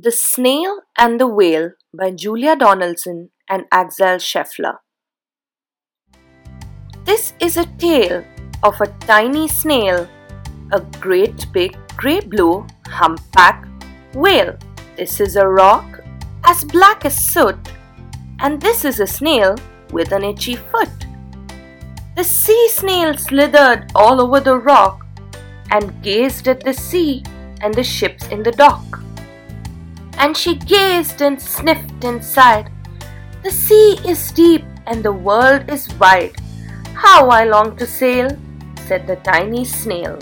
The Snail and the Whale by Julia Donaldson and Axel Scheffler. This is a tale of a tiny snail, a great big grey blue humpback whale. This is a rock as black as soot, and this is a snail with an itchy foot. The sea snail slithered all over the rock and gazed at the sea and the ships in the dock and she gazed and sniffed and sighed. The sea is deep and the world is wide. How I long to sail, said the tiny snail.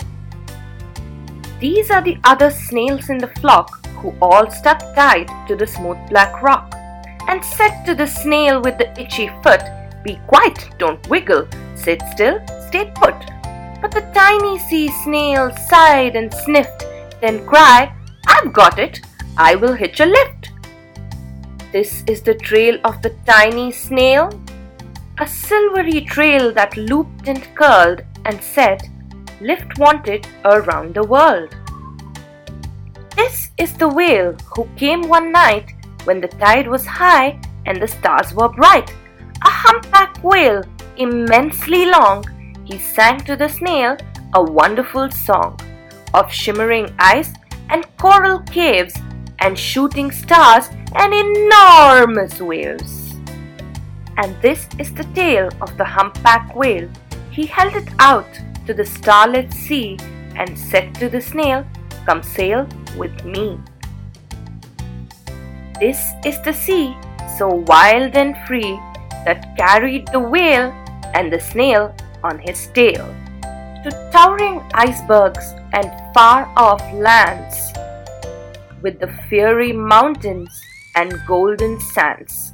These are the other snails in the flock who all stuck tight to the smooth black rock and said to the snail with the itchy foot, Be quiet, don't wiggle, sit still, stay put. But the tiny sea snail sighed and sniffed, then cried, I've got it, I will hitch a lift. This is the trail of the tiny snail, a silvery trail that looped and curled and said, Lift wanted around the world. This is the whale who came one night when the tide was high and the stars were bright. A humpback whale, immensely long, he sang to the snail a wonderful song of shimmering ice and coral caves and shooting stars and enormous waves. And this is the tail of the humpback whale. He held it out to the starlit sea and said to the snail, Come sail with me. This is the sea, so wild and free, that carried the whale and the snail on his tail to towering icebergs and far off lands with the fiery mountains and golden sands.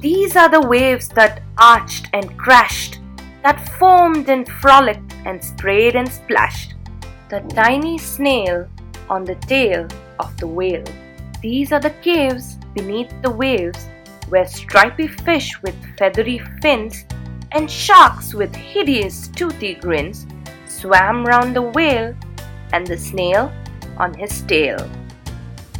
These are the waves that arched and crashed, that foamed and frolicked and sprayed and splashed. The tiny snail on the tail of the whale. These are the caves beneath the waves where stripy fish with feathery fins and sharks with hideous toothy grins swam round the whale and the snail on his tail.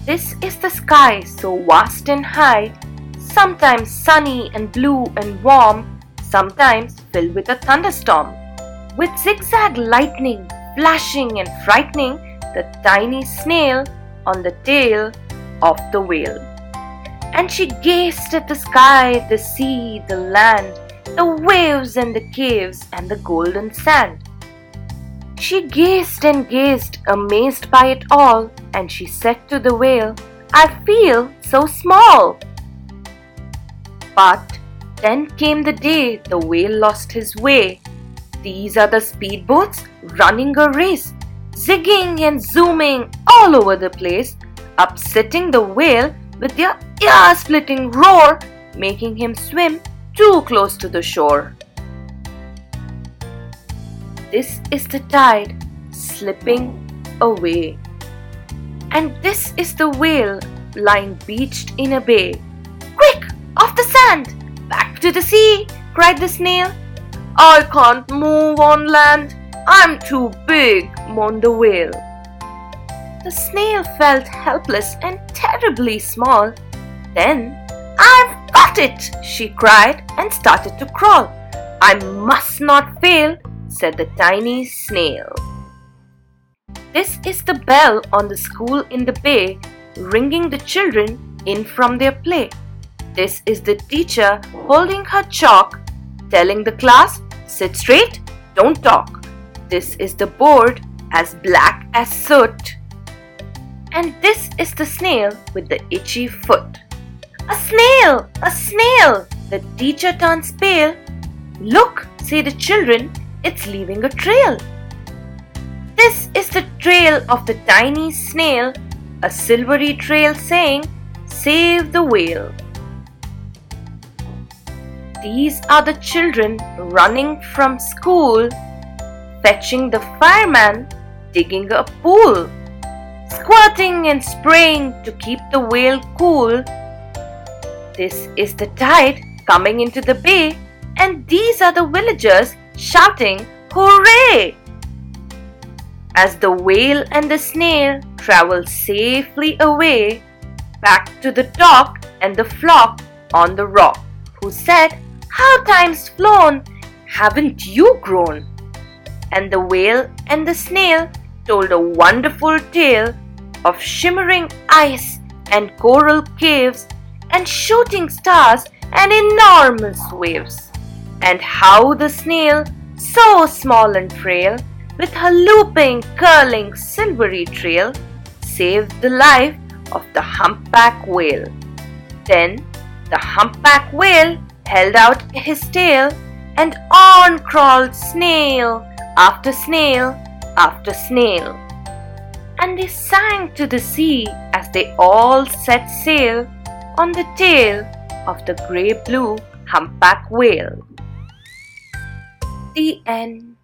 This is the sky so vast and high, sometimes sunny and blue and warm, sometimes filled with a thunderstorm. With zigzag lightning flashing and frightening the tiny snail on the tail of the whale. And she gazed at the sky, the sea, the land, the waves and the caves and the golden sand. She gazed and gazed, amazed by it all, and she said to the whale, I feel so small. But then came the day the whale lost his way. These are the speedboats running a race, zigging and zooming all over the place, upsetting the whale with their ear splitting roar, making him swim too close to the shore. This is the tide slipping away. And this is the whale lying beached in a bay. Quick, off the sand! Back to the sea! cried the snail. I can't move on land. I'm too big, moaned the whale. The snail felt helpless and terribly small. Then, I've got it, she cried and started to crawl. I must not fail said the tiny snail. This is the bell on the school in the bay, ringing the children in from their play. This is the teacher holding her chalk, telling the class, sit straight, don't talk. This is the board as black as soot. And this is the snail with the itchy foot. A snail! A snail! The teacher turns pale. Look, say the children, it's leaving a trail. This is the trail of the tiny snail, a silvery trail saying, Save the whale. These are the children running from school, fetching the fireman, digging a pool, squirting and spraying to keep the whale cool. This is the tide coming into the bay, and these are the villagers shouting, Hooray! as the whale and the snail traveled safely away back to the dock and the flock on the rock, who said, How time's flown! Haven't you grown? And the whale and the snail told a wonderful tale of shimmering ice and coral caves and shooting stars and enormous waves, and how the snail, so small and frail, with her looping, curling, silvery trail, saved the life of the humpback whale. Then the humpback whale held out his tail, and on crawled snail after snail after snail. And they sang to the sea as they all set sail on the tail of the grey blue humpback whale. The end.